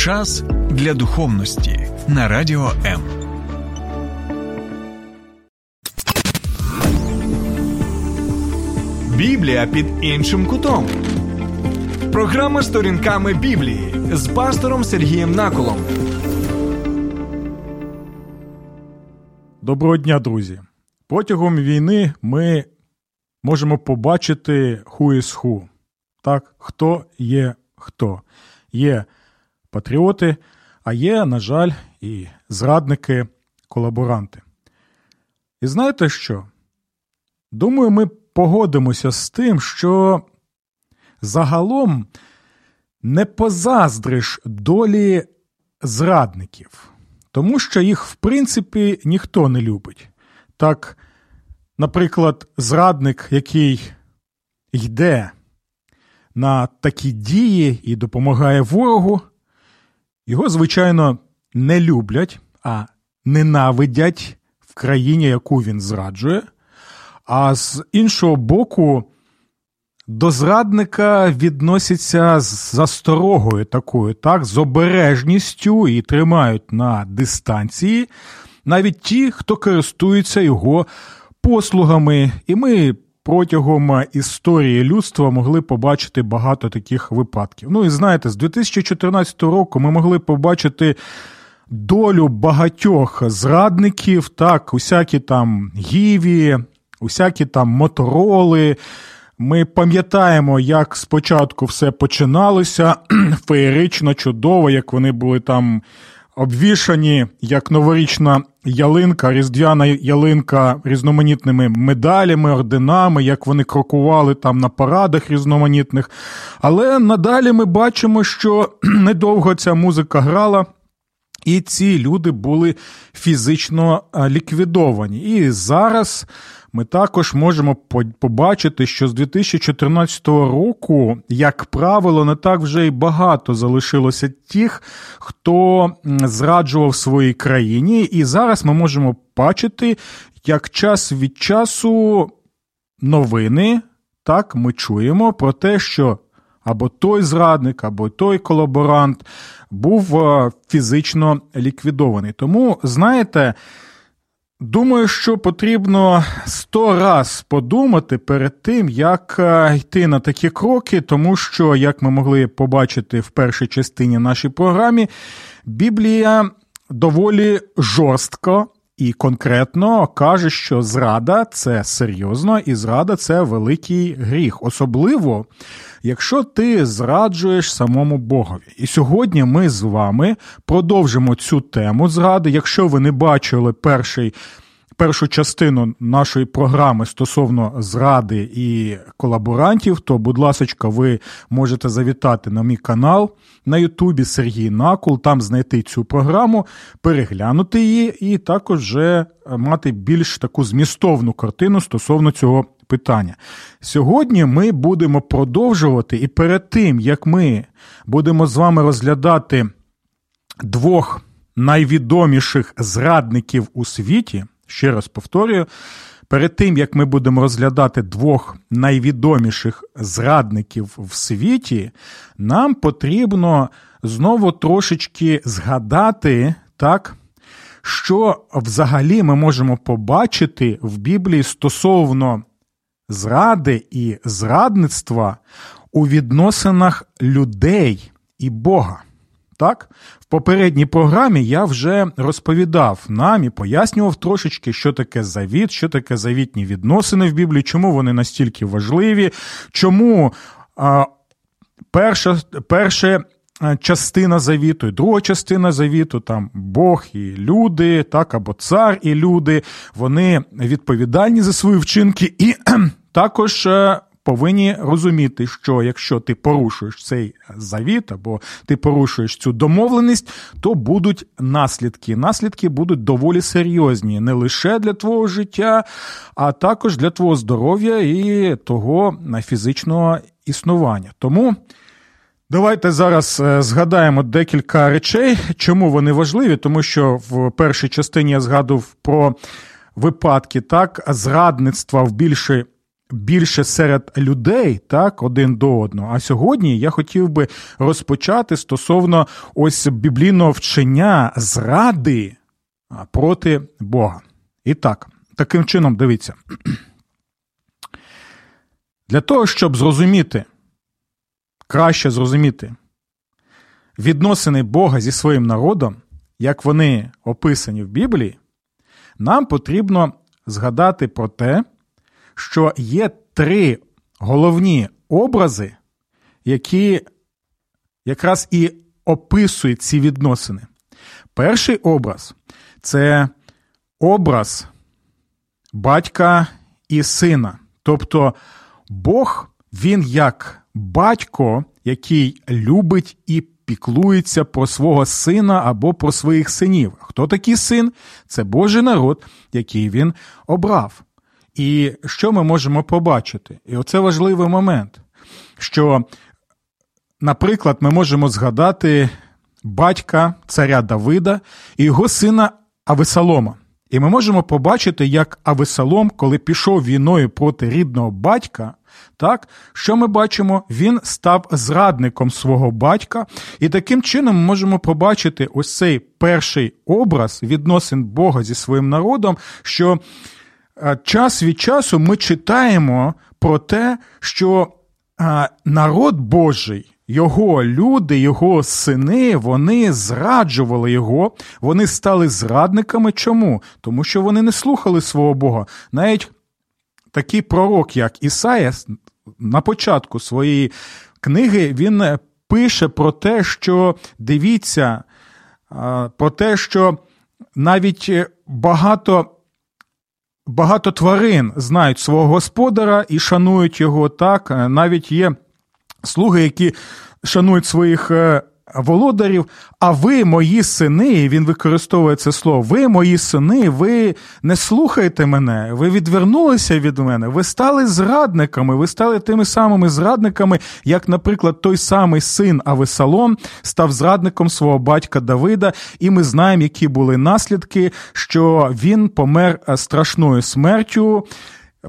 Час для духовності на радіо М. Біблія під іншим кутом. Програма сторінками Біблії з пастором Сергієм Наколом. Доброго дня, друзі. Протягом війни ми можемо побачити who is who. Так, хто є хто. Є патріоти, а є, на жаль, і зрадники, колаборанти. І знаєте що? Думаю, ми погодимося з тим, що загалом не позаздриш долі зрадників, тому що їх, в принципі, ніхто не любить. Так, наприклад, зрадник, який йде на такі дії і допомагає ворогу, його, звичайно, не люблять, а ненавидять в країні, яку він зраджує. А з іншого боку, до зрадника відносяться з засторогою такою, так, з обережністю і тримають на дистанції навіть ті, хто користується його послугами. І ми протягом історії людства могли побачити багато таких випадків. Ну і знаєте, з 2014 року ми могли побачити. Долю багатьох зрадників, так, усякі там гіві, усякі там мотороли. Ми пам'ятаємо, як спочатку все починалося феєрично, чудово, як вони були там обвішані, як новорічна ялинка, різдвяна ялинка різноманітними медалями, орденами, як вони крокували там на парадах різноманітних. Але надалі ми бачимо, що недовго ця музика грала. І ці люди були фізично ліквідовані. І зараз ми також можемо побачити, що з 2014 року, як правило, не так вже й багато залишилося тих, хто зраджував своїй країні. І зараз ми можемо бачити, як час від часу новини, так ми чуємо про те, що або той зрадник, або той колаборант був фізично ліквідований. Тому, знаєте, думаю, що потрібно сто раз подумати перед тим, як йти на такі кроки, тому що, як ми могли побачити в першій частині нашій програмі, Біблія доволі жорстко. І конкретно каже, що зрада це серйозно, і зрада це великий гріх, особливо якщо ти зраджуєш самому Богові. І сьогодні ми з вами продовжимо цю тему зради. Якщо ви не бачили перший. Першу частину нашої програми стосовно зради і колаборантів, то, будь ласка, ви можете завітати на мій канал на Ютубі Сергій Накул, там знайти цю програму, переглянути її, і також вже мати більш таку змістовну картину стосовно цього питання. Сьогодні ми будемо продовжувати, і перед тим, як ми будемо з вами розглядати двох найвідоміших зрадників у світі, ще раз повторюю, перед тим, як ми будемо розглядати двох найвідоміших зрадників в світі, нам потрібно знову трошечки згадати, так, що взагалі ми можемо побачити в Біблії стосовно зради і зрадництва у відносинах людей і Бога. Так, в попередній програмі я вже розповідав нам і пояснював трошечки, що таке завіт, що таке завітні відносини в Біблії, чому вони настільки важливі, чому а, перша, перша частина завіту, і друга частина завіту, там Бог і люди, так, або цар і люди, вони відповідальні за свої вчинки і також повинні розуміти, що якщо ти порушуєш цей завіт або ти порушуєш цю домовленість, то будуть наслідки. Наслідки будуть доволі серйозні не лише для твого життя, а також для твого здоров'я і того фізичного існування. Тому. Давайте зараз е, згадаємо декілька речей, чому вони важливі, тому що в першій частині я згадував про випадки так зрадництва в більшій більше серед людей, так, один до одного. А сьогодні я хотів би розпочати стосовно ось біблійного вчення зради проти Бога. І так, таким чином, дивіться. Для того, щоб зрозуміти, краще зрозуміти відносини Бога зі своїм народом, як вони описані в Біблії, нам потрібно згадати про те, що є три головні образи, які якраз і описують ці відносини. Перший образ це образ батька і сина. Тобто Бог, він як батько, який любить і піклується про свого сина або про своїх синів. Хто такий син? Це Божий народ, який він обрав. І що ми можемо побачити? І оце важливий момент, що, наприклад, ми можемо згадати батька царя Давида і його сина Авесалома. І ми можемо побачити, як Авесалом, коли пішов війною проти рідного батька, так, що ми бачимо? Він став зрадником свого батька, і таким чином ми можемо побачити ось цей перший образ відносин Бога зі своїм народом, що час від часу ми читаємо про те, що е, народ Божий. Його люди, його сини, вони зраджували його, вони стали зрадниками. Чому? Тому що вони не слухали свого Бога. Навіть такий пророк, як Ісая, на початку своєї книги він пише про те, що дивіться, про те, що навіть багато. Багато тварин знають свого господара і шанують його так. Навіть є слуги, які шанують своїх е, володарів, а ви, мої сини, він використовує це слово, ви, мої сини, ви не слухаєте мене, ви відвернулися від мене, ви стали зрадниками, ви стали тими самими зрадниками, як, наприклад, той самий син Авесалом став зрадником свого батька Давида, і ми знаємо, які були наслідки, що він помер е, страшною смертю,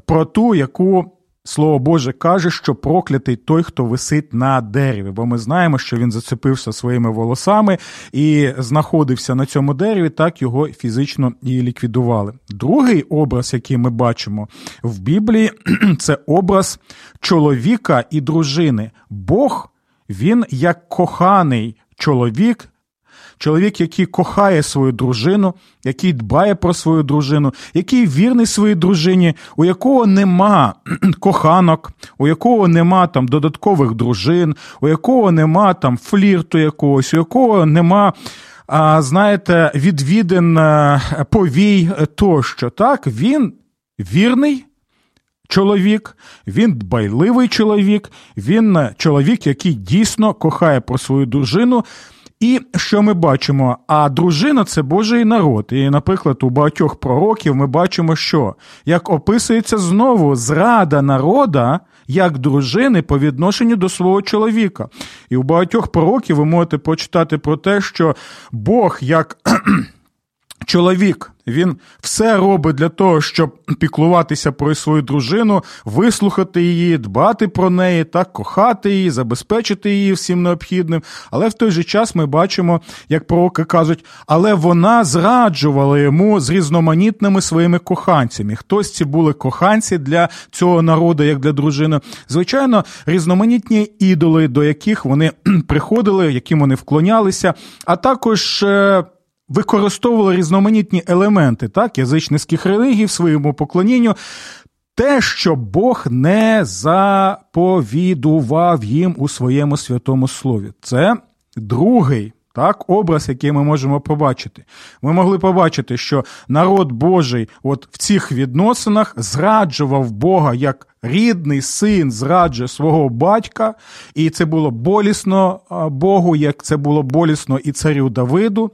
про ту, яку. Слово Боже каже, що проклятий той, хто висить на дереві, бо ми знаємо, що він зацепився своїми волосами і знаходився на цьому дереві, так його фізично і ліквідували. Другий образ, який ми бачимо в Біблії, це образ чоловіка і дружини. Бог, він як коханий чоловік чоловік, який кохає свою дружину, який дбає про свою дружину, який вірний своїй дружині, у якого нема коханок, у якого нема там додаткових дружин, у якого нема там флірту якогось, у якого нема. Знаєте, відвідин е, повій тощо. Так, він вірний чоловік, він дбайливий чоловік, він е, чоловік, який дійсно кохає про свою дружину. І що ми бачимо? А дружина це Божий народ. І, наприклад, у багатьох пророків ми бачимо, що як описується знову зрада народа як дружини по відношенню до свого чоловіка. І у багатьох пророків ви можете почитати про те, що Бог як чоловік він все робить для того, щоб піклуватися про свою дружину, вислухати її, дбати про неї, так кохати її, забезпечити її всім необхідним. Але в той же час ми бачимо, як пророки кажуть, але вона зраджувала йому з різноманітними своїми коханцями. Хтось ці були коханці для цього народу, як для дружини. Звичайно, різноманітні ідоли, до яких вони приходили, яким вони вклонялися, а також. Використовували різноманітні елементи так, язичницьких релігій в своєму поклонінню. Те, що Бог не заповідував їм у своєму святому слові. Це другий так, образ, який ми можемо побачити. Ми могли побачити, що народ Божий от в цих відносинах зраджував Бога як рідний син зраджує свого батька, і це було болісно Богу, як це було болісно і царю Давиду.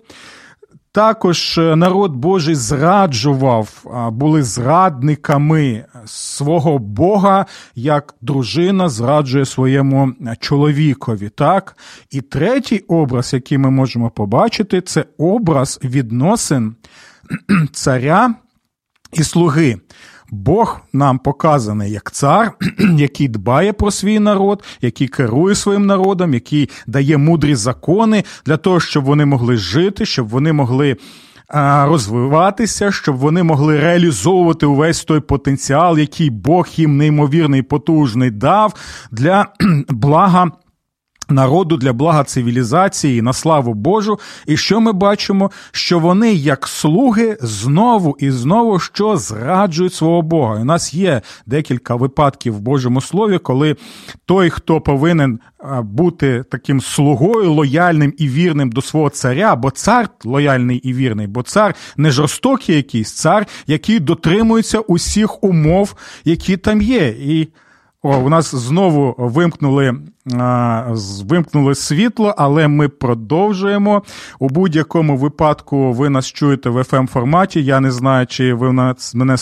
Також е, народ Божий зраджував, були зрадниками свого Бога, як дружина зраджує своєму чоловікові. Так? І третій образ, який ми можемо побачити, це образ відносин царя і слуги. Бог нам показаний як цар, який дбає про свій народ, який керує своїм народом, який дає мудрі закони для того, щоб вони могли жити, щоб вони могли. Розвиватися, щоб вони могли реалізовувати увесь той потенціал, який Бог їм неймовірний потужний дав для блага Народу для блага цивілізації на славу Божу, і що ми бачимо? Що вони, як слуги, знову і знову що зраджують свого Бога. У нас є декілька випадків в Божому Слові, коли той, хто повинен бути таким слугою лояльним і вірним до свого царя, бо цар лояльний і вірний, бо цар не жорстокий якийсь цар, який дотримується усіх умов, які там є. І о, у нас знову вимкнули вимкнули світло, але ми продовжуємо. У будь-якому випадку ви нас чуєте в fm форматі. Я не знаю, чи ви нас мене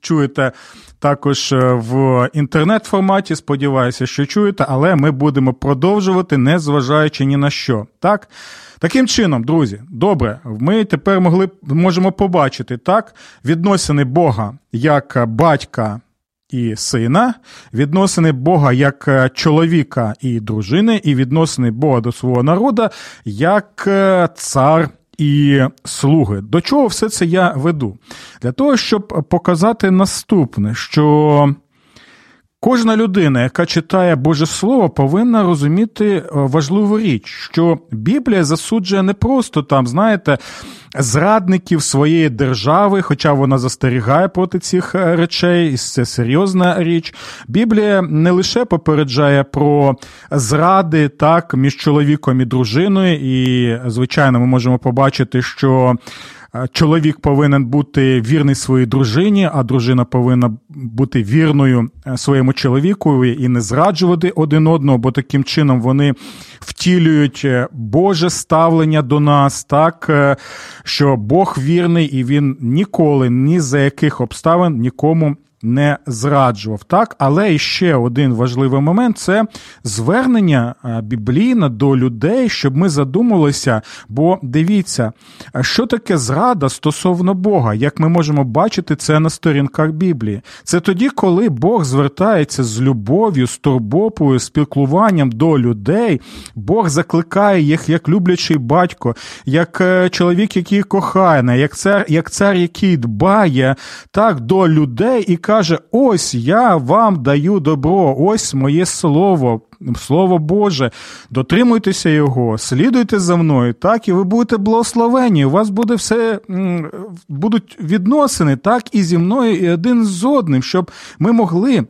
чуєте також е, в інтернет-форматі. Сподіваюся, що чуєте, але ми будемо продовжувати, не зважаючи ні на що. Так? Таким чином, друзі, добре, ми тепер могли можемо побачити так відносини Бога як батька і сина, відносини Бога як е, чоловіка і дружини, і відносини Бога до свого народу як е, цар. І слуги. До чого все це я веду? Для того, щоб показати наступне, що Кожна людина, яка читає Боже Слово, повинна розуміти е, важливу річ, що Біблія засуджує не просто там, знаєте, зрадників своєї держави, хоча вона застерігає проти цих е, речей, і це серйозна річ. Біблія не лише попереджає про зради так між чоловіком і дружиною, і звичайно, ми можемо побачити, що. Чоловік повинен бути вірний своїй дружині, а дружина повинна бути вірною е, своєму чоловіку і не зраджувати один одного, бо таким чином вони втілюють е, Боже ставлення до нас, так е, що Бог вірний і він ніколи ні за яких обставин нікому не зраджував. Так, але ще один важливий момент це звернення е, біблійне до людей, щоб ми задумалися. Бо дивіться, що таке зрада стосовно Бога, як ми можемо бачити це на сторінках Біблії. Це тоді, коли Бог звертається з любов'ю, з турбопою, спілкуванням до людей, Бог закликає їх як люблячий батько, як е, чоловік, який кохає, як цар, як цар, який дбає так до людей і каже: ось я вам даю добро, ось моє слово. Слово Боже, дотримуйтеся його, слідуйте за мною, так, і ви будете благословені. У вас буде все, будуть відносини, так, і зі мною, і один з одним, щоб ми могли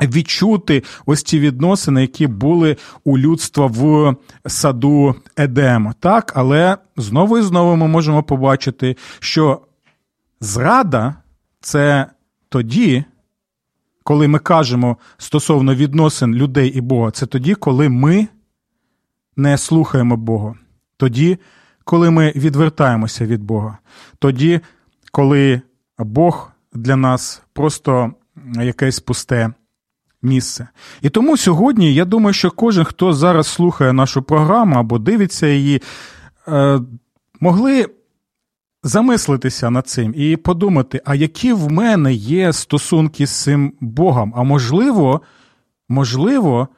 відчути ось ці відносини, які були у людства в саду Едема. Так, але знову і знову ми можемо побачити, що зрада це тоді, коли ми кажемо стосовно відносин людей і Бога, це тоді, коли ми не слухаємо Бога. Тоді, коли ми відвертаємося від Бога. Тоді, коли Бог для нас просто якесь пусте місце. І тому сьогодні я думаю, що кожен, хто зараз слухає нашу програму або дивиться її, е, могли замислитися над цим і подумати, а які в мене є стосунки з цим Богом? А можливо, можливо,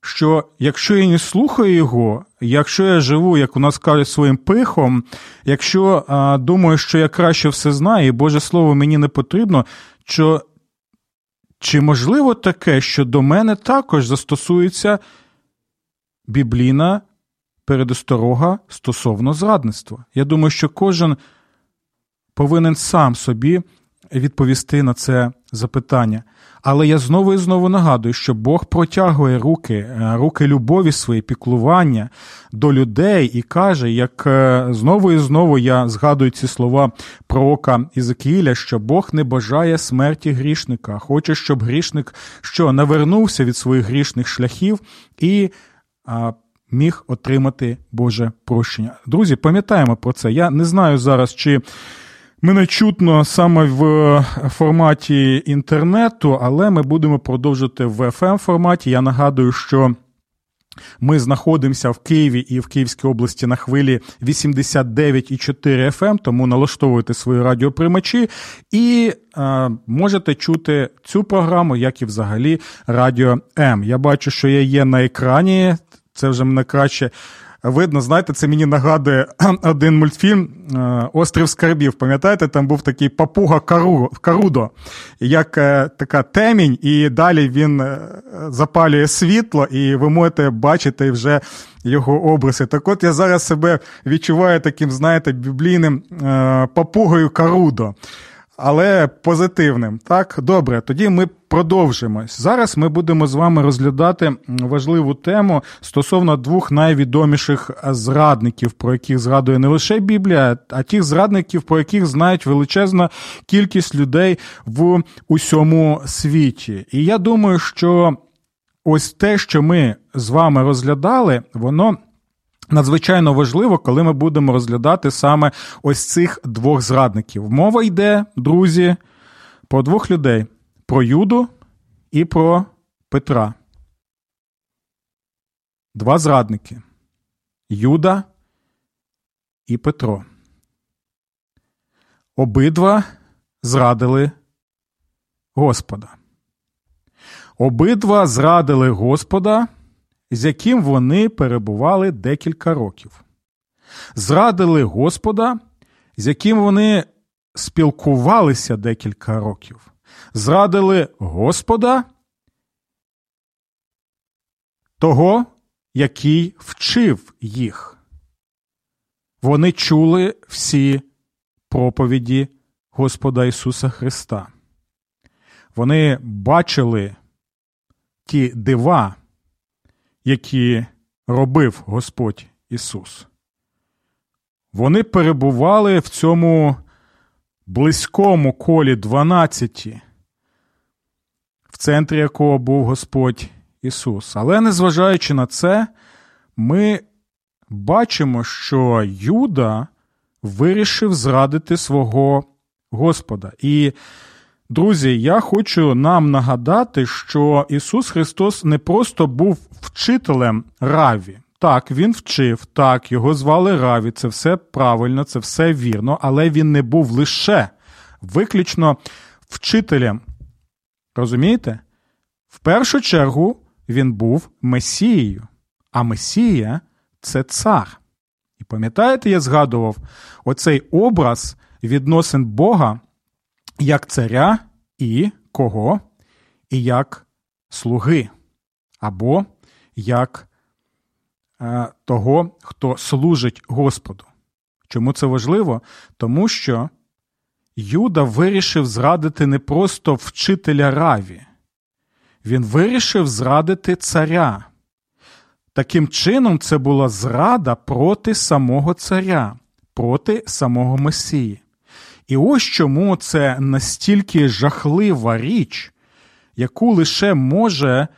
що якщо я не слухаю його, якщо я живу, як у нас кажуть, своїм пихом, якщо а, думаю, що я краще все знаю, і Боже Слово мені не потрібно, що чи можливо таке, що до мене також застосується біблійна передосторога стосовно зрадництва? Я думаю, що кожен повинен сам собі відповісти на це запитання. Але я знову і знову нагадую, що Бог протягує руки, е, руки любові свої, піклування до людей і каже, як е, знову і знову я згадую ці слова пророка Ізекіля, що Бог не бажає смерті грішника, хоче, щоб грішник що навернувся від своїх грішних шляхів і міг отримати Боже прощення. Друзі, пам'ятаємо про це. Я не знаю зараз, чи. Мене чутно саме в е, форматі інтернету, але ми будемо продовжити в fm форматі. Я нагадую, що Ми знаходимося в Києві і в Київській області на хвилі 89,4 FM, ем, тому налаштовуйте свої радіоприймачі і е, можете чути цю програму, як і взагалі Радіо М. Я бачу, що я є на екрані. Це вже мене краще видно, знаєте, це мені нагадує один мультфільм е, Острів Скарбів. Пам'ятаєте, там був такий папуга Карудо, як е, така темінь, і далі він е, запалює світло, і ви можете бачити вже його обриси. Так от я зараз себе відчуваю таким, знаєте, біблійним папугою Карудо але позитивним. Так, добре, тоді ми продовжимо. Зараз ми будемо з вами розглядати важливу тему стосовно двох найвідоміших зрадників, про яких згадує не лише Біблія, а тих зрадників, про яких знають величезна кількість людей в усьому світі. І я думаю, що ось те, що ми з вами розглядали, воно надзвичайно важливо, коли ми будемо розглядати саме ось цих двох зрадників. Мова йде, друзі, про двох людей: про Юду і про Петра. Два зрадники Юда і Петро. Обидва зрадили Господа. Обидва зрадили Господа з яким вони перебували декілька років. Зрадили Господа, з яким вони спілкувалися декілька років. Зрадили Господа, того, який вчив їх. Вони чули всі проповіді Господа Ісуса Христа. Вони бачили ті дива, які робив Господь Ісус. Вони перебували в цьому близькому колі 12, в центрі якого був Господь Ісус. Але незважаючи на це, ми бачимо, що Юда вирішив зрадити свого Господа. І Друзі, я хочу нам нагадати, що Ісус Христос не просто був вчителем Раві. Так, Він вчив, так, його звали Раві, це все правильно, це все вірно, але він не був лише виключно вчителем. Розумієте? В першу чергу він був Месією, а Месія це цар. І пам'ятаєте, я згадував оцей образ відносин Бога як царя і кого? І як слуги, або як е, того, хто служить Господу. Чому це важливо? Тому що Юда вирішив зрадити не просто вчителя Раві, він вирішив зрадити царя. Таким чином, це була зрада проти самого царя, проти самого Месії. І ось чому це настільки жахлива річ, яку лише може,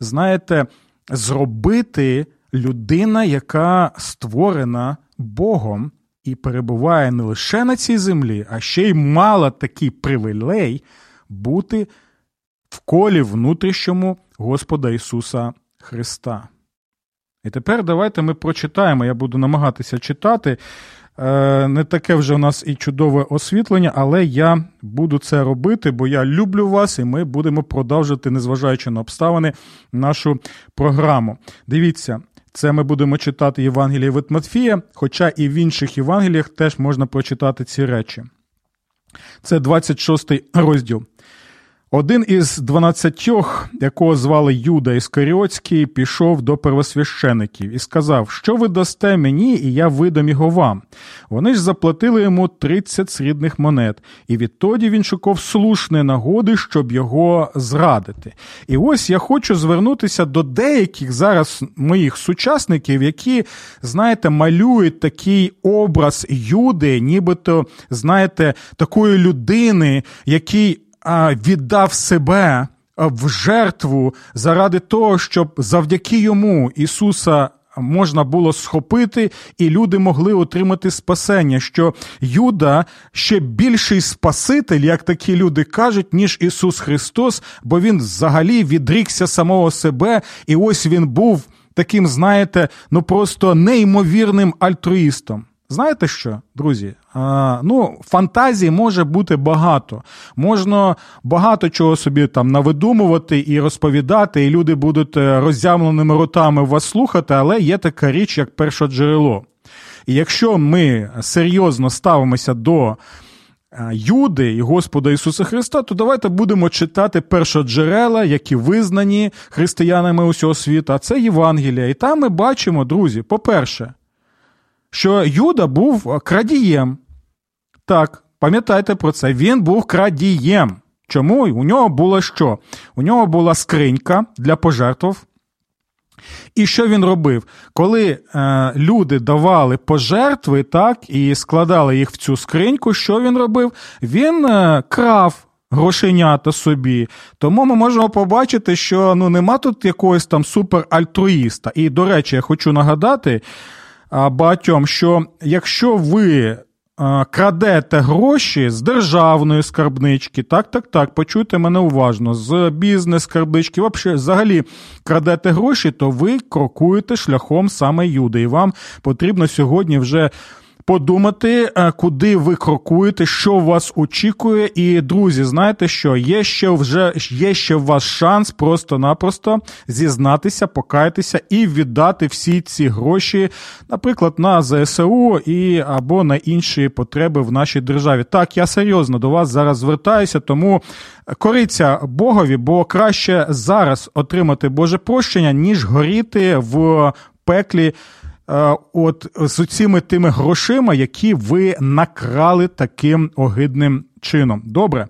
знаєте, зробити людина, яка створена Богом і перебуває не лише на цій землі, а ще й мала такий привілей бути в колі внутрішньому Господа Ісуса Христа. І тепер давайте ми прочитаємо. Я буду намагатися читати не таке вже у нас і чудове освітлення, але я буду це робити, бо я люблю вас, і ми будемо продовжувати, незважаючи на обставини, нашу програму. Дивіться, це ми будемо читати Євангеліє від Матфія, хоча і в інших Євангеліях теж можна прочитати ці речі. Це 26 розділ. Один із дванадцятьох, якого звали Юда Іскаріотський, пішов до первосвящеників і сказав, що ви дасте мені, і я видам його вам. Вони ж заплатили йому тридцять срібних монет, і відтоді він шукав слушної нагоди, щоб його зрадити. І ось я хочу звернутися до деяких зараз моїх сучасників, які, знаєте, малюють такий образ Юди, нібито, знаєте, такої людини, який віддав себе в жертву заради того, щоб завдяки йому Ісуса. Можна було схопити, і люди могли отримати спасення, що Юда ще більший Спаситель, як такі люди кажуть, ніж Ісус Христос, бо Він взагалі відрікся самого себе, і ось він був таким, знаєте, ну просто неймовірним альтруїстом. Знаєте що, друзі? Ну, фантазії може бути багато. Можна багато чого собі там навидумувати і розповідати, і люди будуть е, роззямленими ротами вас слухати, але є така річ, як перше джерело. І якщо ми серйозно ставимося до е, Юди і Господа Ісуса Христа, то давайте будемо читати першоджерела, які визнані християнами усього світу, а це Євангелія. І там ми бачимо, друзі, по-перше, що Юда був крадієм. Так, пам'ятайте про це, він був крадієм. Чому? У нього було що? У нього була скринька для пожертв. І що він робив? Коли е, люди давали пожертви, так, і складали їх в цю скриньку, що він робив? Він е, крав грошенята собі. Тому ми можемо побачити, що ну, нема тут якогось там суперальтруїста. І, до речі, я хочу нагадати багатьом, що якщо ви крадете гроші з державної скарбнички, так, так, так, почуйте мене уважно, з бізнес-скарбнички, взагалі крадете гроші, то ви крокуєте шляхом саме юди. І вам потрібно сьогодні вже подумати, е, куди ви крокуєте, що вас очікує. І, друзі, знаєте що? Є ще вже є ще у вас шанс просто-напросто зізнатися, покаятися і віддати всі ці гроші, наприклад, на ЗСУ і або на інші потреби в нашій державі. Так, я серйозно до вас зараз звертаюся, тому кориться Богові, бо краще зараз отримати Боже прощення, ніж горіти в пеклі. Е, от з цими тими грошима, які ви накрали таким огидним чином. Добре.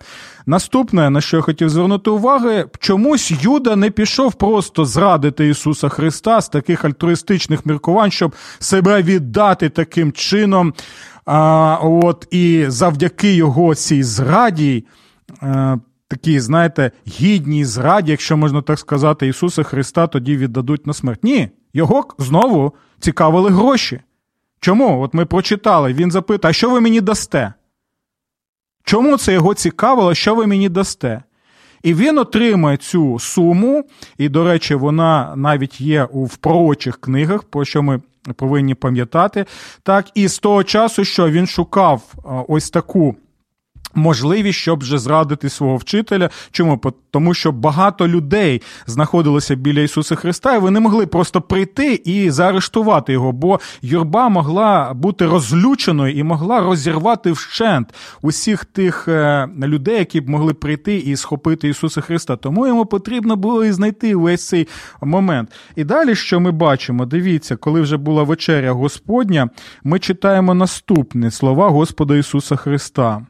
Наступне, на що я хотів звернути увагу, чомусь Юда не пішов просто зрадити Ісуса Христа з таких альтруїстичних міркувань, щоб себе віддати таким чином. А, от І завдяки його цій зраді. Е, Такій, знаєте, гідній зраді, якщо можна так сказати, Ісуса Христа тоді віддадуть на смерть. Ні, його знову цікавили гроші. Чому? От ми прочитали, він запитає, а що ви мені дасте? Чому це його цікавило, що ви мені дасте? І він отримує цю суму, і, до речі, вона навіть є в пророчих книгах, про що ми повинні пам'ятати. Так, І з того часу, що він шукав ось таку Можливість, щоб вже зрадити свого вчителя. Чому? Тому що багато людей знаходилося біля Ісуса Христа, і вони могли просто прийти і заарештувати його, бо юрба могла бути розлюченою і могла розірвати вщент усіх тих е, людей, які б могли прийти і схопити Ісуса Христа. Тому йому потрібно було і знайти весь цей момент. І далі, що ми бачимо, дивіться, коли вже була вечеря Господня, ми читаємо наступні слова Господа Ісуса Христа.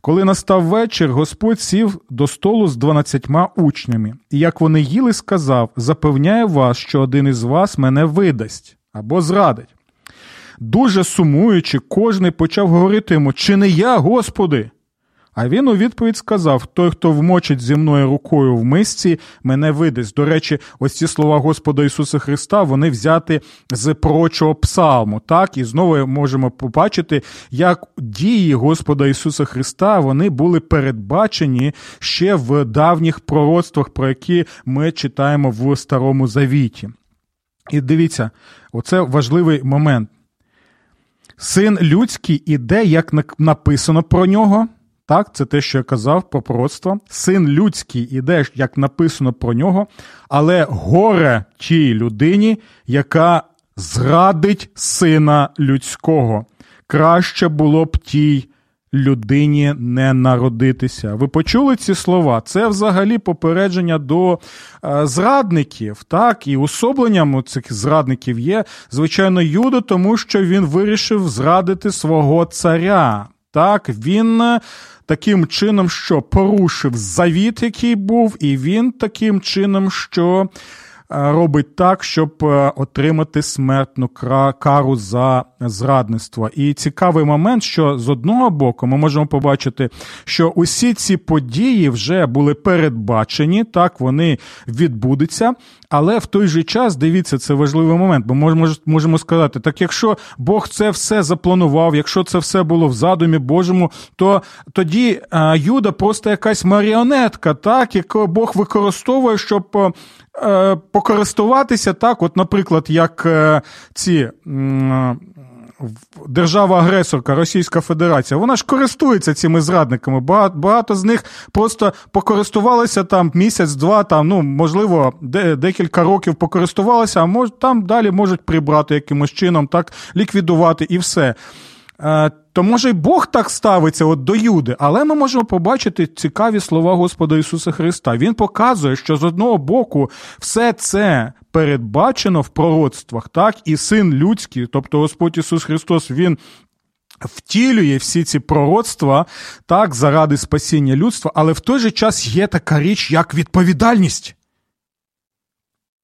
Коли настав вечір, Господь сів до столу з дванадцятьма учнями, і як вони їли, сказав: Запевняю вас, що один із вас мене видасть або зрадить. Дуже сумуючи, кожний почав говорити йому: Чи не я, Господи? А він у відповідь сказав: Той, хто вмочить зі мною рукою в мисці, мене видасть. До речі, ось ці слова Господа Ісуса Христа вони взяти з прочого псалму. Так, і знову можемо побачити, як дії Господа Ісуса Христа вони були передбачені ще в давніх пророцтвах, про які ми читаємо в Старому Завіті. І дивіться, оце важливий момент. Син людський іде, як написано про нього. Так, це те, що я казав про пророцтво. Син людський іде, як написано про нього, але горе тій людині, яка зрадить сина людського. Краще було б тій людині не народитися. Ви почули ці слова? Це взагалі попередження до е, зрадників. Так, і особленням цих зрадників є, звичайно, Юда, тому що він вирішив зрадити свого царя. Так, він таким чином, що порушив завіт, який був, і він таким чином, що е, робить так, щоб е, отримати смертну кару за зрадництва. І цікавий момент, що з одного боку ми можемо побачити, що усі ці події вже були передбачені, так вони відбудуться. Але в той же час дивіться, це важливий момент. Бо можемо сказати, так якщо Бог це все запланував, якщо це все було в задумі Божому, то тоді Юда просто якась маріонетка, так, яку Бог використовує, щоб а, покористуватися так, от, наприклад, як а, ці держава-агресорка Російська Федерація, вона ж користується цими зрадниками. Багато багато з них просто покористувалися там місяць-два, там, ну, можливо, де, декілька років покористувалися, а мож, там далі можуть прибрати якимось чином, так, ліквідувати і все. Е, то може й Бог так ставиться от до Юди, але ми можемо побачити цікаві слова Господа Ісуса Христа. Він показує, що з одного боку все це передбачено в пророцтвах, так, і син людський, тобто Господь Ісус Христос, Він. Втілює всі ці пророцтва так, заради спасіння людства, але в той же час є така річ, як відповідальність.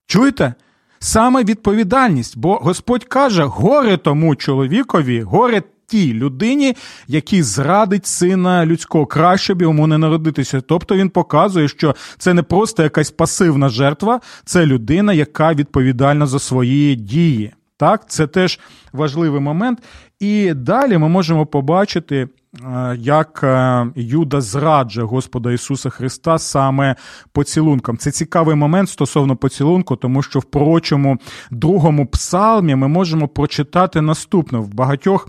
Чуєте? Саме відповідальність, бо Господь каже: горе тому чоловікові, горе тій людині, який зрадить сина людського, краще б йому не народитися. Тобто він показує, що це не просто якась пасивна жертва, це людина, яка відповідальна за свої дії. Так, це теж важливий момент. І далі ми можемо побачити, е, як е, Юда зраджує Господа Ісуса Христа саме поцілунком. Це цікавий момент стосовно поцілунку, тому що в пророчому другому псалмі ми можемо прочитати наступне в багатьох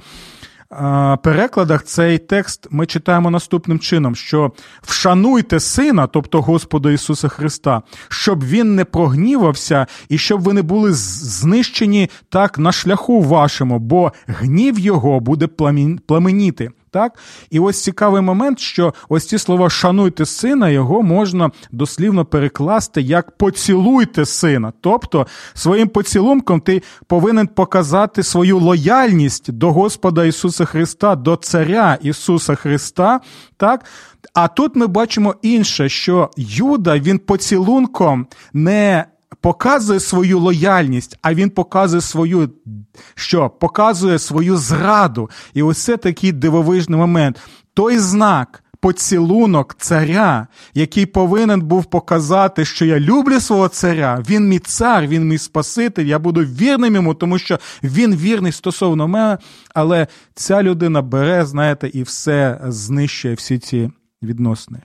перекладах цей текст ми читаємо наступним чином: що вшануйте сина, тобто Господа Ісуса Христа, щоб він не прогнівався і щоб ви не були знищені так на шляху вашому, бо гнів його буде пламеніти. Так? І ось цікавий момент, що ось ці слова шануйте сина, його можна дослівно перекласти як поцілуйте сина. Тобто своїм поцілунком ти повинен показати свою лояльність до Господа Ісуса Христа, до Царя Ісуса Христа. так? А тут ми бачимо інше, що Юда він поцілунком не показує свою лояльність, а він показує свою що? Показує свою зраду. І ось такий дивовижний момент. Той знак. Поцілунок царя, який повинен був показати, що я люблю свого царя, він мій цар, він мій Спаситель, я буду вірним йому, тому що він вірний стосовно мене. Але ця людина бере, знаєте, і все знищує всі ці відносини.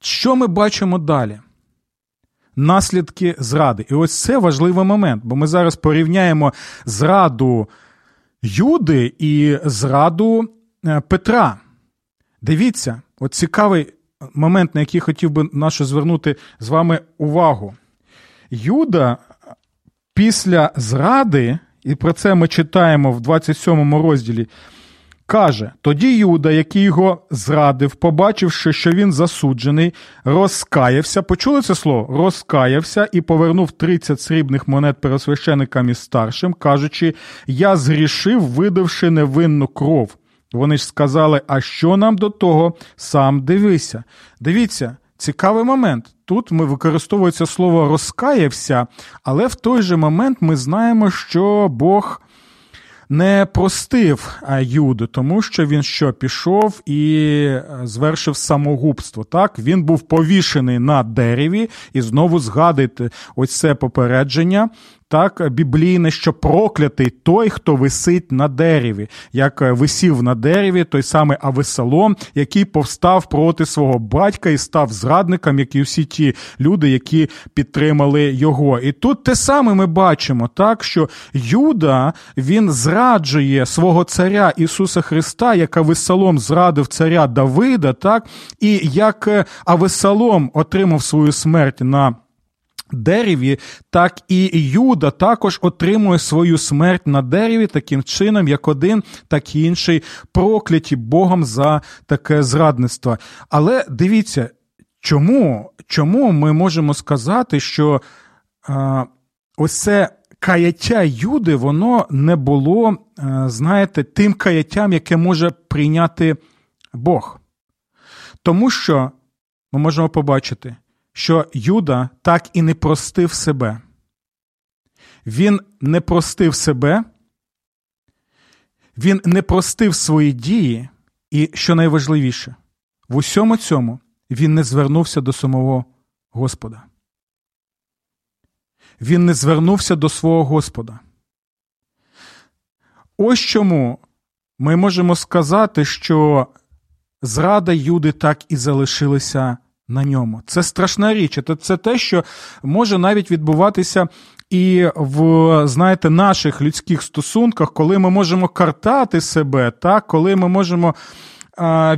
Що ми бачимо далі? Наслідки зради. І ось це важливий момент, бо ми зараз порівняємо зраду Юди і зраду е, Петра. Дивіться, от цікавий момент, на який хотів би нашу звернути з вами увагу. Юда після зради, і про це ми читаємо в 27 розділі. Каже, тоді Юда, який його зрадив, побачивши, що він засуджений, розкаявся. Почули це слово? Розкаявся і повернув 30 срібних монет пересвященикам і старшим, кажучи: Я згрішив, видавши невинну кров. Вони ж сказали, а що нам до того? Сам дивися. Дивіться, цікавий момент. Тут ми використовується слово розкаявся, але в той же момент ми знаємо, що Бог не простив Юду, тому що він що пішов і е, звершив самогубство. Так, він був повішений на дереві, і знову згадуйте ось це попередження так біблійне, що проклятий той, хто висить на дереві, як е, висів на дереві той самий Авесалом, який повстав проти свого батька і став зрадником, як і всі ті люди, які підтримали його. І тут те саме ми бачимо, так що Юда він зраджує свого царя Ісуса Христа, як Авесалом зрадив царя Давида, так і як е, Авесалом отримав свою смерть на дереві, так і Юда також отримує свою смерть на дереві таким чином, як один, так і інший прокляті Богом за таке зрадництво. Але дивіться, чому чому ми можемо сказати, що а, ось це каяття Юди, воно не було, а, знаєте, тим каяттям, яке може прийняти Бог. Тому що ми можемо побачити що Юда так і не простив себе. він не простив себе, він не простив свої дії, і, що найважливіше, в усьому цьому він не звернувся до самого Господа. Він не звернувся до свого Господа. Ось чому ми можемо сказати, що зрада Юди так і залишилася на ньому. Це страшна річ. Це те, що може навіть відбуватися і в знаєте, наших людських стосунках, коли ми можемо картати себе, так, коли ми можемо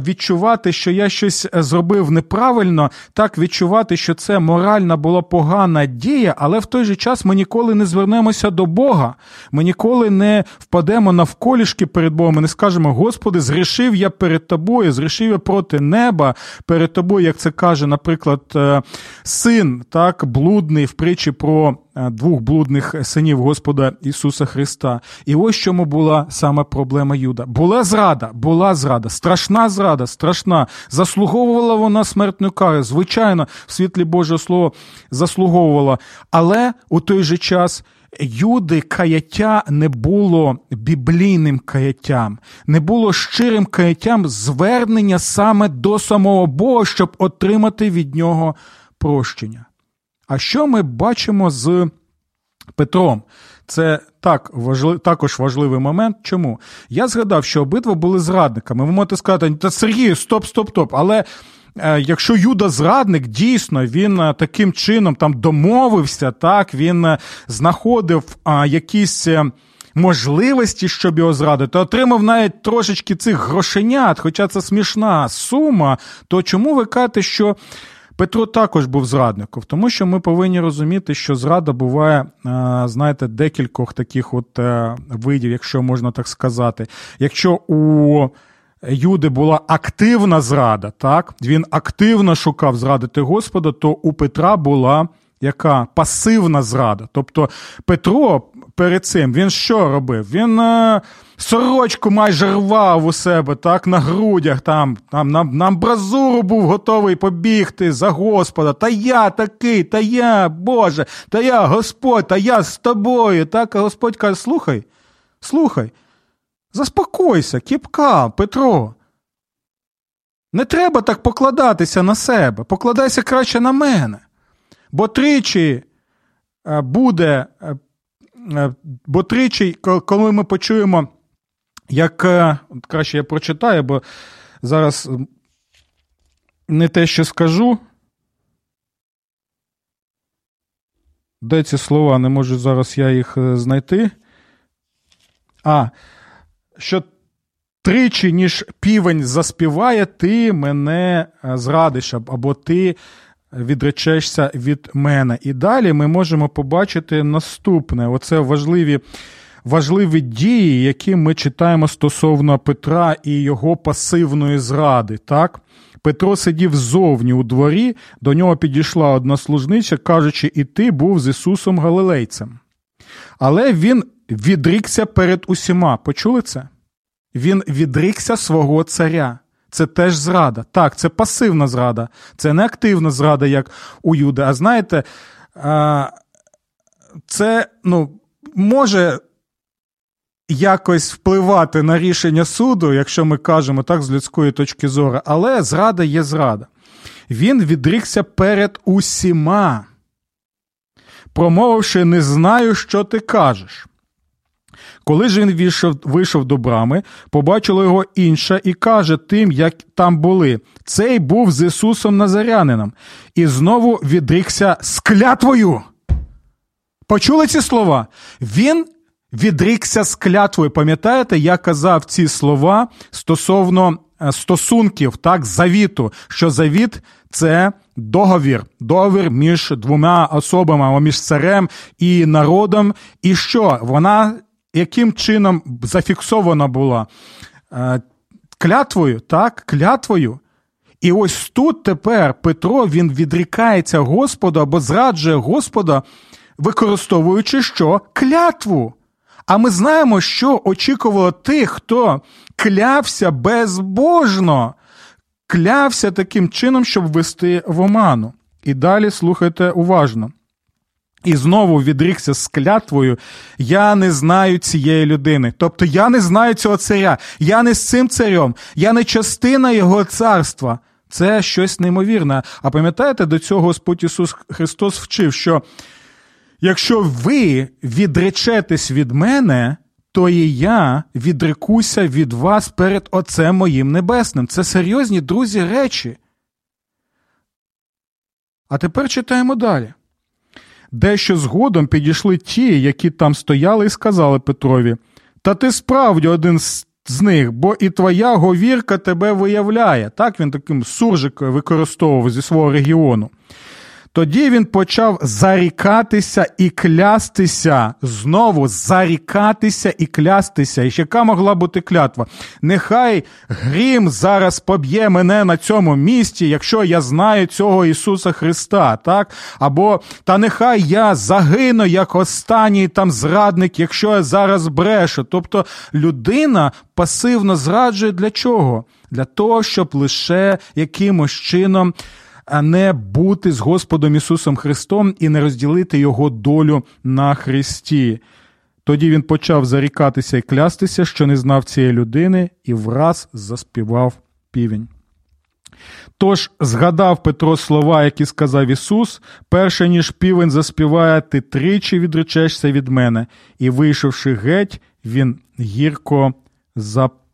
відчувати, що я щось зробив неправильно, так відчувати, що це моральна була погана дія, але в той же час ми ніколи не звернемося до Бога. Ми ніколи не впадемо навколішки перед Богом. Ми не скажемо, Господи, зрішив я перед тобою, зрішив я проти неба перед тобою, як це каже, наприклад, е, син, так, блудний в притчі про Е, двох блудних синів Господа Ісуса Христа. І ось чому була саме проблема Юда. Була зрада, була зрада, страшна зрада, страшна. Заслуговувала вона смертної кари. Звичайно, в світлі Божого Слова заслуговувала. Але у той же час. Юди каяття не було біблійним каяттям, не було щирим каяттям звернення саме до самого Бога, щоб отримати від нього прощення. А що ми бачимо з Петром? Це так важлив, також важливий момент. Чому? Я згадав, що обидва були зрадниками. Ви можете сказати, та Сергію, стоп, стоп, стоп. Але е, якщо Юда зрадник, дійсно він е, таким чином там домовився, так, він е, знаходив якісь. Е, можливості, щоб його зрадити, отримав навіть трошечки цих грошенят, хоча це смішна сума, то чому ви кажете, що Петро також був зрадником, тому що ми повинні розуміти, що зрада буває, е, знаєте, декількох таких от е, видів, якщо можна так сказати. Якщо у Юди була активна зрада, так, він активно шукав зрадити Господа, то у Петра була яка пасивна зрада. Тобто Петро перед цим він що робив? Він е, сорочку майже рвав у себе, так, на грудях, там, там на, на амбразуру був готовий побігти за Господа. Та я такий, та я, Боже, та я Господь, та я з тобою. Так, а Господь каже: слухай, слухай, заспокойся, кіпка, Петро. Не треба так покладатися на себе, покладайся краще на мене. Бо тричі е, буде, е, бо тричі, коли ми почуємо, як краще я прочитаю, бо зараз не те, що скажу. Де ці слова? Не можу зараз я їх знайти. А, що тричі, ніж півень заспіває, ти мене зрадиш, або ти відречешся від мене. І далі ми можемо побачити наступне: оце важливі. Важливі дії, які ми читаємо стосовно Петра і його пасивної зради. Так? Петро сидів ззовні у дворі, до нього підійшла одна служниця, кажучи, і ти був з Ісусом Галилейцем. Але він відрікся перед усіма. Почули це? Він відрікся свого царя. Це теж зрада. Так, це пасивна зрада, це не активна зрада, як у Юди. А знаєте, це ну, може якось впливати на рішення суду, якщо ми кажемо так з людської точки зору, але зрада є зрада. Він відрікся перед усіма, промовивши, не знаю, що ти кажеш. Коли ж він вийшов, вийшов до брами, побачила його інша і каже тим, як там були: цей був з Ісусом Назарянином, і знову відрікся з клятвою. Почули ці слова? Він відрікся з клятвою. Пам'ятаєте, я казав ці слова стосовно е, стосунків, так, завіту, що завіт це договір, договір між двома особами, між царем і народом. І що? Вона яким чином зафіксована була е, клятвою, так, клятвою. І ось тут тепер Петро він відрікається Господу або зраджує Господа, використовуючи що? Клятву. А ми знаємо, що очікувало тих, хто клявся безбожно, клявся таким чином, щоб вести в оману. І далі слухайте уважно. І знову відрікся з клятвою, я не знаю цієї людини. Тобто я не знаю цього царя, я не з цим царем, я не частина його царства. Це щось неймовірне. А пам'ятаєте, до цього Господь Ісус Христос вчив, що якщо ви відречетесь від мене, то і я відрекуся від вас перед Отцем моїм Небесним. Це серйозні друзі речі. А тепер читаємо далі. Дещо згодом підійшли ті, які там стояли, і сказали Петрові: Та ти справді один з них, бо і твоя говірка тебе виявляє. Так він таким суржиком використовував зі свого регіону. Тоді він почав зарікатися і клястися, знову зарікатися і клястися. І яка могла бути клятва? Нехай грім зараз поб'є мене на цьому місці, якщо я знаю цього Ісуса Христа, так? Або та нехай я загину як останній там зрадник, якщо я зараз брешу. Тобто людина пасивно зраджує для чого? Для того, щоб лише якимось чином а не бути з Господом Ісусом Христом і не розділити Його долю на Христі. Тоді він почав зарікатися і клястися, що не знав цієї людини, і враз заспівав півень. Тож згадав Петро слова, які сказав Ісус, перше ніж півень заспіває, ти тричі відречешся від мене, і, вийшовши геть, він гірко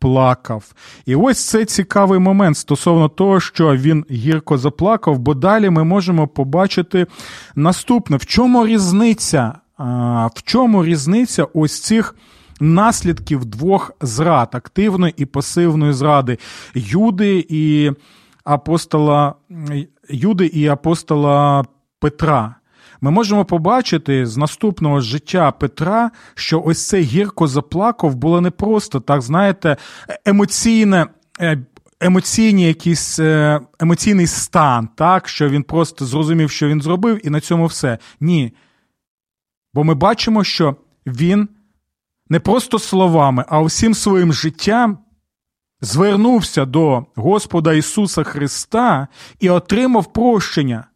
заплакав. І ось це цікавий момент стосовно того, що він гірко заплакав, бо далі ми можемо побачити наступне: в чому різниця? В чому різниця ось цих наслідків двох зрад, активної і пасивної зради Юди і апостола Юди і апостола Петра? Ми можемо побачити з наступного життя Петра, що ось цей гірко заплакав було не просто, так знаєте, емоційне. Е, емоційні якісь е, емоційний стан, так, що він просто зрозумів, що він зробив, і на цьому все. Ні. Бо ми бачимо, що він не просто словами, а усім своїм життям звернувся до Господа Ісуса Христа і отримав прощення.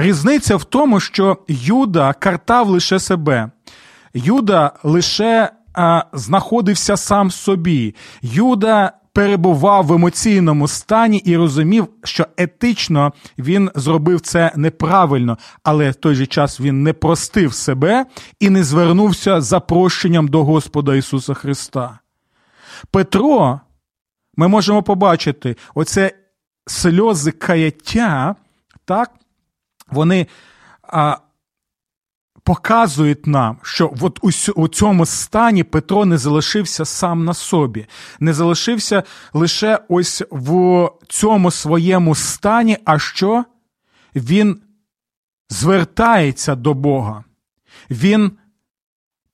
Різниця в тому, що Юда картав лише себе. Юда лише а, знаходився сам собі. Юда перебував в емоційному стані і розумів, що етично він зробив це неправильно, але в той же час він не простив себе і не звернувся за прощенням до Господа Ісуса Христа. Петро, ми можемо побачити оце сльози каяття, так, вони а, показують нам, що от у, цьому стані Петро не залишився сам на собі, не залишився лише ось в цьому своєму стані, а що? Він звертається до Бога. Він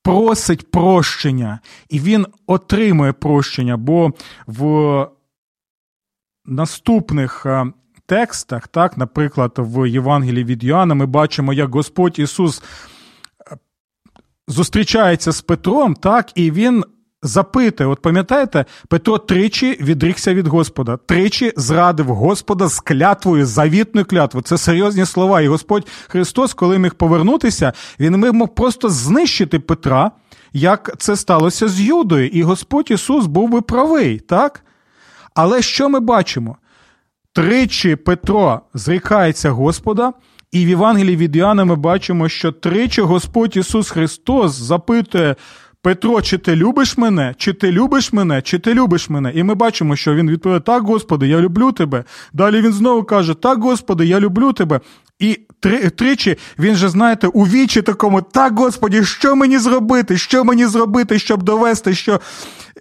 просить прощення, і він отримує прощення, бо в наступних текстах, так, наприклад, в Євангелії від Йоанна, ми бачимо, як Господь Ісус е, зустрічається з Петром, так, і він запитує: от пам'ятаєте, Петро тричі відрікся від Господа, тричі зрадив Господа з клятвою, завітною клятвою. Це серйозні слова. І Господь Христос, коли міг повернутися, він міг просто знищити Петра. Як це сталося з Юдою, і Господь Ісус був би правий, так? Але що ми бачимо? Тричі Петро зрікається Господа, і в Євангелії від Іоанна ми бачимо, що тричі Господь Ісус Христос запитує Петро, чи ти любиш мене, чи ти любиш мене, чи ти любиш мене? І ми бачимо, що він відповідає: Так, Господи, я люблю тебе. Далі він знову каже: Так, Господи, я люблю тебе. І три, тричі він же, знаєте, у вічі такому, так, Господі, що мені зробити? Що мені зробити, щоб довести, що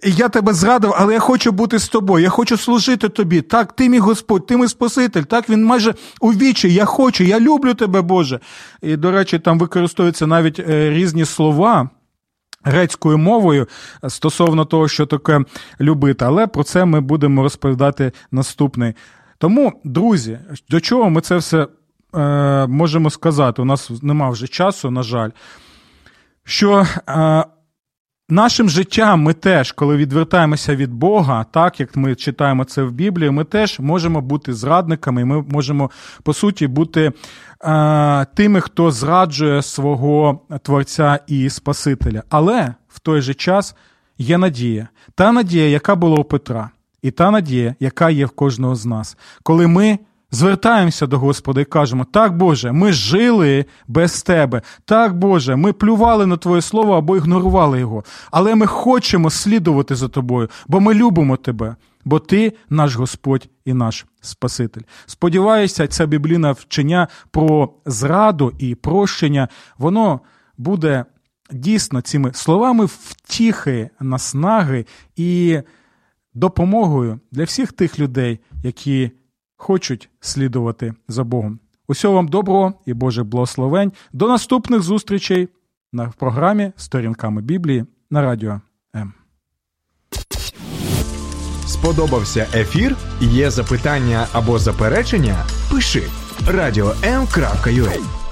я тебе зрадив, але я хочу бути з тобою, я хочу служити тобі. Так, ти мій Господь, ти мій Спаситель. Так, він майже у вічі, я хочу, я люблю тебе, Боже. І, до речі, там використовуються навіть е, різні слова. Грецькою мовою стосовно того, що таке любити, але про це ми будемо розповідати наступний. Тому, друзі, до чого ми це все е, можемо сказати? У нас нема вже часу, на жаль, що е, Нашим життям ми теж, коли відвертаємося від Бога, так як ми читаємо це в Біблії, ми теж можемо бути зрадниками, ми можемо, по суті, бути е, тими, хто зраджує свого Творця і Спасителя. Але в той же час є надія. Та надія, яка була у Петра, і та надія, яка є в кожного з нас, коли ми звертаємося до Господа і кажемо: так, Боже, ми жили без Тебе. Так, Боже, ми плювали на Твоє Слово або ігнорували його. Але ми хочемо слідувати за Тобою, бо ми любимо Тебе, бо Ти наш Господь і наш Спаситель. Сподіваюся, ця біблійна вчення про зраду і прощення, воно буде. Дійсно, цими словами втіхи, наснаги і допомогою для всіх тих людей, які хочуть слідувати за Богом. Усього вам доброго і Божих благословень. До наступних зустрічей на програмі Сторінками Біблії на радіо М. Сподобався ефір? Є запитання або заперечення? Пиши радіом.ua